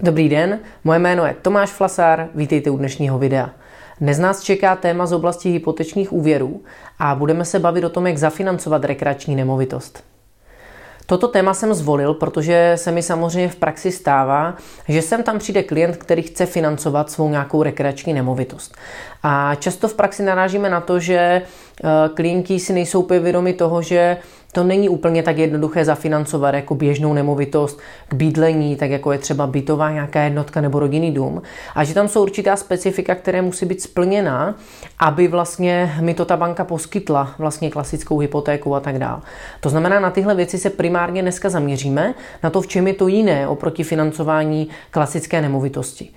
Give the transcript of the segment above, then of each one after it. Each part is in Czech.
Dobrý den, moje jméno je Tomáš Flasár, vítejte u dnešního videa. Dnes nás čeká téma z oblasti hypotečních úvěrů a budeme se bavit o tom, jak zafinancovat rekreační nemovitost. Toto téma jsem zvolil, protože se mi samozřejmě v praxi stává, že sem tam přijde klient, který chce financovat svou nějakou rekreační nemovitost. A často v praxi narážíme na to, že eh, klienti si nejsou úplně vědomi toho, že to není úplně tak jednoduché zafinancovat jako běžnou nemovitost k bydlení, tak jako je třeba bytová nějaká jednotka nebo rodinný dům. A že tam jsou určitá specifika, které musí být splněná, aby vlastně mi to ta banka poskytla vlastně klasickou hypotéku a tak dále. To znamená, na tyhle věci se primárně dneska zaměříme, na to, v čem je to jiné oproti financování klasické nemovitosti.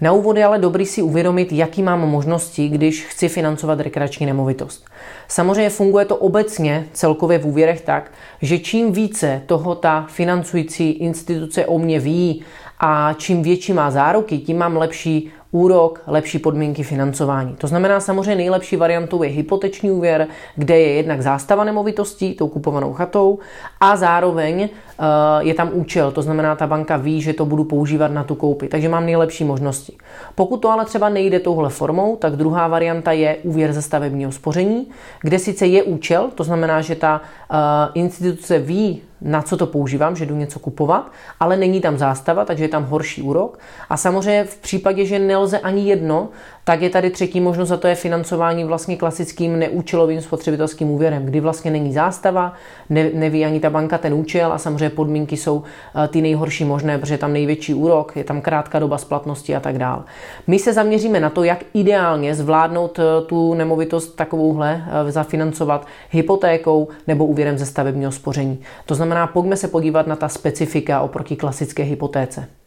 Na úvod je ale dobrý si uvědomit, jaký mám možnosti, když chci financovat rekreační nemovitost. Samozřejmě funguje to obecně celkově v úvěrech tak, že čím více toho ta financující instituce o mě ví a čím větší má záruky, tím mám lepší úrok, lepší podmínky financování. To znamená samozřejmě nejlepší variantou je hypoteční úvěr, kde je jednak zástava nemovitostí, tou kupovanou chatou a zároveň uh, je tam účel, to znamená ta banka ví, že to budu používat na tu koupi, takže mám nejlepší možnosti. Pokud to ale třeba nejde touhle formou, tak druhá varianta je úvěr ze stavebního spoření, kde sice je účel, to znamená, že ta uh, instituce ví, na co to používám, že jdu něco kupovat, ale není tam zástava, takže je tam horší úrok. A samozřejmě v případě, že nelze ani jedno, tak je tady třetí možnost a to je financování vlastně klasickým neúčelovým spotřebitelským úvěrem, kdy vlastně není zástava, ne, neví ani ta banka ten účel a samozřejmě podmínky jsou eh, ty nejhorší možné, protože je tam největší úrok, je tam krátká doba splatnosti a tak dále. My se zaměříme na to, jak ideálně zvládnout eh, tu nemovitost takovouhle eh, zafinancovat hypotékou nebo úvěrem ze stavebního spoření. To znamená, pojďme se podívat na ta specifika oproti klasické hypotéce.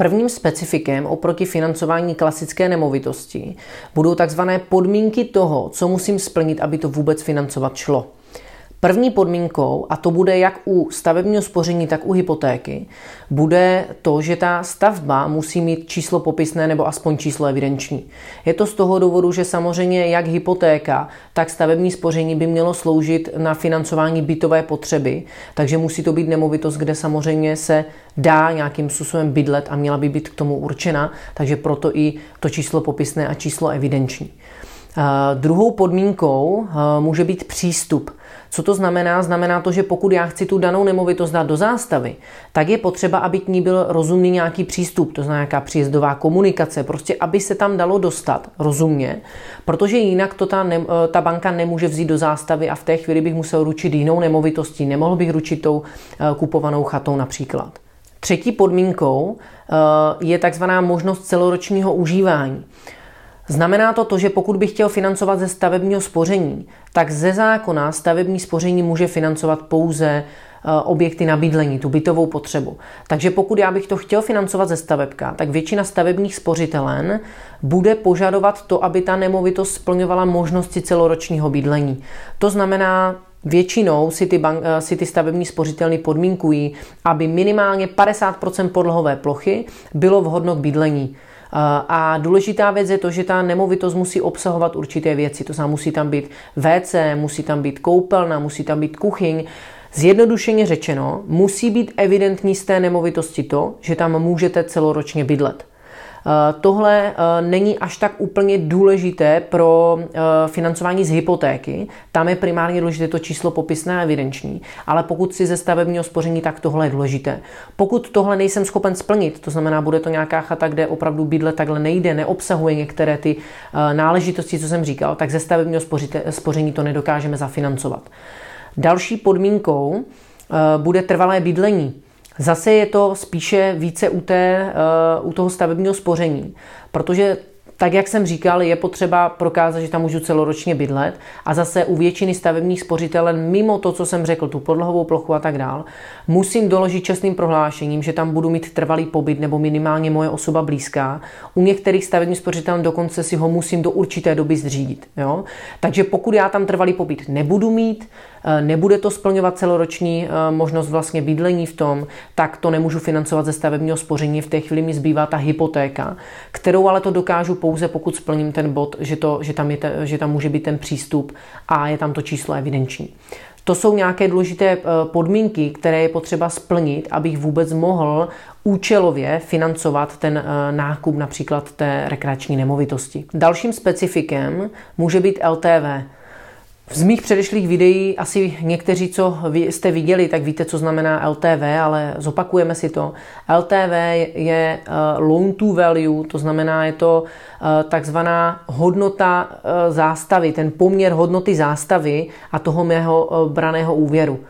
Prvním specifikem oproti financování klasické nemovitosti budou takzvané podmínky toho, co musím splnit, aby to vůbec financovat šlo. První podmínkou, a to bude jak u stavebního spoření, tak u hypotéky, bude to, že ta stavba musí mít číslo popisné nebo aspoň číslo evidenční. Je to z toho důvodu, že samozřejmě jak hypotéka, tak stavební spoření by mělo sloužit na financování bytové potřeby, takže musí to být nemovitost, kde samozřejmě se dá nějakým způsobem bydlet a měla by být k tomu určena, takže proto i to číslo popisné a číslo evidenční. Druhou podmínkou může být přístup. Co to znamená? Znamená to, že pokud já chci tu danou nemovitost dát do zástavy, tak je potřeba, aby k ní byl rozumný nějaký přístup, to znamená nějaká příjezdová komunikace, prostě aby se tam dalo dostat rozumně, protože jinak to ta, ne, ta banka nemůže vzít do zástavy a v té chvíli bych musel ručit jinou nemovitostí, nemohl bych ručit tou kupovanou chatou například. Třetí podmínkou je takzvaná možnost celoročního užívání. Znamená to to, že pokud bych chtěl financovat ze stavebního spoření, tak ze zákona stavební spoření může financovat pouze eh, objekty na bydlení, tu bytovou potřebu. Takže pokud já bych to chtěl financovat ze stavebka, tak většina stavebních spořitelen bude požadovat to, aby ta nemovitost splňovala možnosti celoročního bydlení. To znamená, Většinou si ty, bank, eh, si ty stavební spořitelny podmínkují, aby minimálně 50% podlhové plochy bylo vhodno k bydlení. A důležitá věc je to, že ta nemovitost musí obsahovat určité věci. To znamená, musí tam být WC, musí tam být koupelna, musí tam být kuchyň. Zjednodušeně řečeno, musí být evidentní z té nemovitosti to, že tam můžete celoročně bydlet. Tohle není až tak úplně důležité pro financování z hypotéky. Tam je primárně důležité to číslo popisné a evidenční. Ale pokud si ze stavebního spoření, tak tohle je důležité. Pokud tohle nejsem schopen splnit, to znamená, bude to nějaká chata, kde opravdu bydle takhle nejde, neobsahuje některé ty náležitosti, co jsem říkal, tak ze stavebního spoření to nedokážeme zafinancovat. Další podmínkou bude trvalé bydlení. Zase je to spíše více u, té, uh, u toho stavebního spoření, protože tak jak jsem říkal, je potřeba prokázat, že tam můžu celoročně bydlet a zase u většiny stavebních spořitelen, mimo to, co jsem řekl, tu podlahovou plochu a tak dál, musím doložit čestným prohlášením, že tam budu mít trvalý pobyt nebo minimálně moje osoba blízká. U některých stavebních spořitelen dokonce si ho musím do určité doby zřídit. Jo? Takže pokud já tam trvalý pobyt nebudu mít, eh, nebude to splňovat celoroční eh, možnost vlastně bydlení v tom, tak to nemůžu financovat ze stavebního spoření. V té chvíli mi zbývá ta hypotéka, kterou ale to dokážu pouze pokud splním ten bod, že, to, že, tam, je te, že tam může být ten přístup a je tam to číslo evidenční. To jsou nějaké důležité eh, podmínky, které je potřeba splnit, abych vůbec mohl účelově financovat ten eh, nákup například té rekreační nemovitosti. Dalším specifikem může být LTV, z mých předešlých videí asi někteří, co jste viděli, tak víte, co znamená LTV, ale zopakujeme si to. LTV je eh, loan to value, to znamená, je to eh, takzvaná hodnota eh, zástavy, ten poměr hodnoty zástavy a toho mého braného úvěru.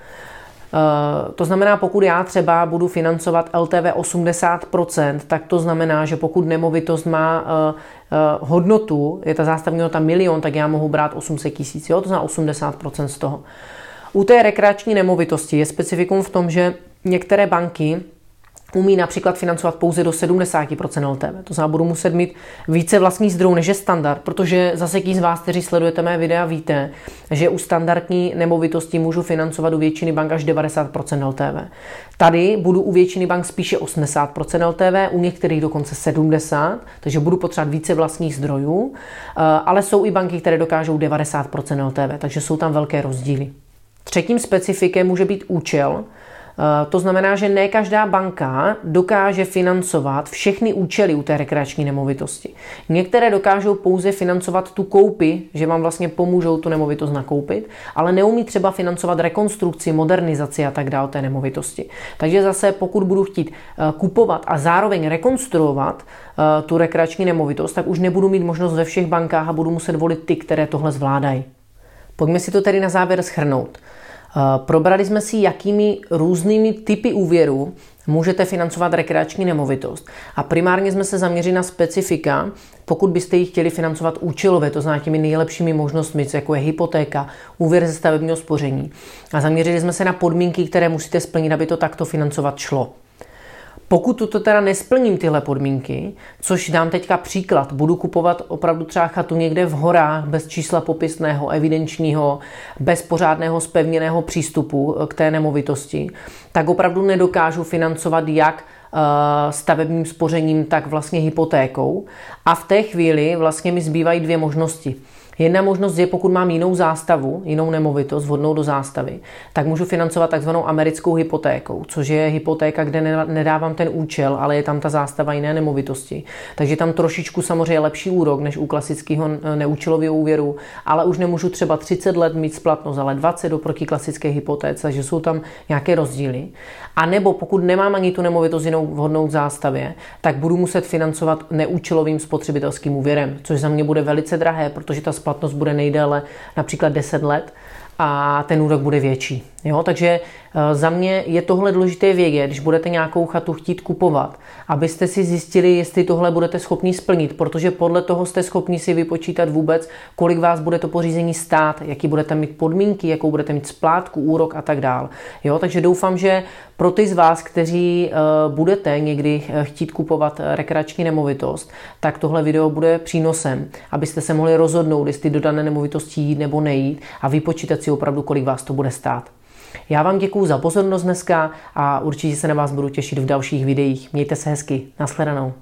To znamená, pokud já třeba budu financovat LTV 80%, tak to znamená, že pokud nemovitost má hodnotu, je ta zástavní hodnota milion, tak já mohu brát 800 tisíc, to znamená 80% z toho. U té rekreační nemovitosti je specifikum v tom, že některé banky umí například financovat pouze do 70% LTV. To znamená, budu muset mít více vlastních zdrojů než je standard, protože zase tí z vás, kteří sledujete mé videa, víte, že u standardní nemovitosti můžu financovat u většiny bank až 90% LTV. Tady budu u většiny bank spíše 80% LTV, u některých dokonce 70%, takže budu potřebovat více vlastních zdrojů, eh, ale jsou i banky, které dokážou 90% LTV, takže jsou tam velké rozdíly. Třetím specifikem může být účel, to znamená, že ne každá banka dokáže financovat všechny účely u té rekreační nemovitosti. Některé dokážou pouze financovat tu koupy, že vám vlastně pomůžou tu nemovitost nakoupit, ale neumí třeba financovat rekonstrukci, modernizaci a tak dále té nemovitosti. Takže zase pokud budu chtít eh, kupovat a zároveň rekonstruovat eh, tu rekreační nemovitost, tak už nebudu mít možnost ve všech bankách a budu muset volit ty, které tohle zvládají. Pojďme si to tedy na závěr schrnout. Probrali jsme si, jakými různými typy úvěrů můžete financovat rekreační nemovitost. A primárně jsme se zaměřili na specifika, pokud byste ji chtěli financovat účelově, to znamená těmi nejlepšími možnostmi, jako je hypotéka, úvěr ze stavebního spoření. A zaměřili jsme se na podmínky, které musíte splnit, aby to takto financovat šlo. Pokud to teda nesplním tyhle podmínky, což dám teďka příklad, budu kupovat opravdu třeba chatu někde v horách bez čísla popisného, evidenčního, bez pořádného spevněného přístupu k té nemovitosti, tak opravdu nedokážu financovat jak eh, stavebním spořením, tak vlastně hypotékou. A v té chvíli vlastně mi zbývají dvě možnosti. Jedna možnost je, pokud mám jinou zástavu, jinou nemovitost vhodnou do zástavy, tak můžu financovat takzvanou americkou hypotékou, což je hypotéka, kde nedávám ten účel, ale je tam ta zástava jiné nemovitosti. Takže tam trošičku samozřejmě lepší úrok než u klasického neúčelového úvěru, ale už nemůžu třeba 30 let mít splatnost, ale 20 oproti klasické hypotéce, takže jsou tam nějaké rozdíly. A nebo pokud nemám ani tu nemovitost jinou vhodnou zástavě, tak budu muset financovat neúčelovým spotřebitelským úvěrem, což za mě bude velice drahé, protože ta splatnost bude nejdéle například 10 let a ten úrok bude větší. Jo? Takže eh, za mě je tohle důležité vědět, když budete nějakou chatu chtít kupovat, abyste si zjistili, jestli tohle budete schopni splnit, protože podle toho jste schopni si vypočítat vůbec, kolik vás bude to pořízení stát, jaký budete mít podmínky, jakou budete mít splátku, úrok a tak dál. Jo? Takže doufám, že pro ty z vás, kteří uh, budete někdy eh, chtít kupovat rekreační nemovitost, tak tohle video bude přínosem, abyste se mohli rozhodnout, jestli do dané nemovitosti jít nebo nejít a vypočítat si opravdu, kolik vás to bude stát. Já vám děkuji za pozornost dneska a určitě se na vás budu těšit v dalších videích. Mějte se hezky. Nasledanou.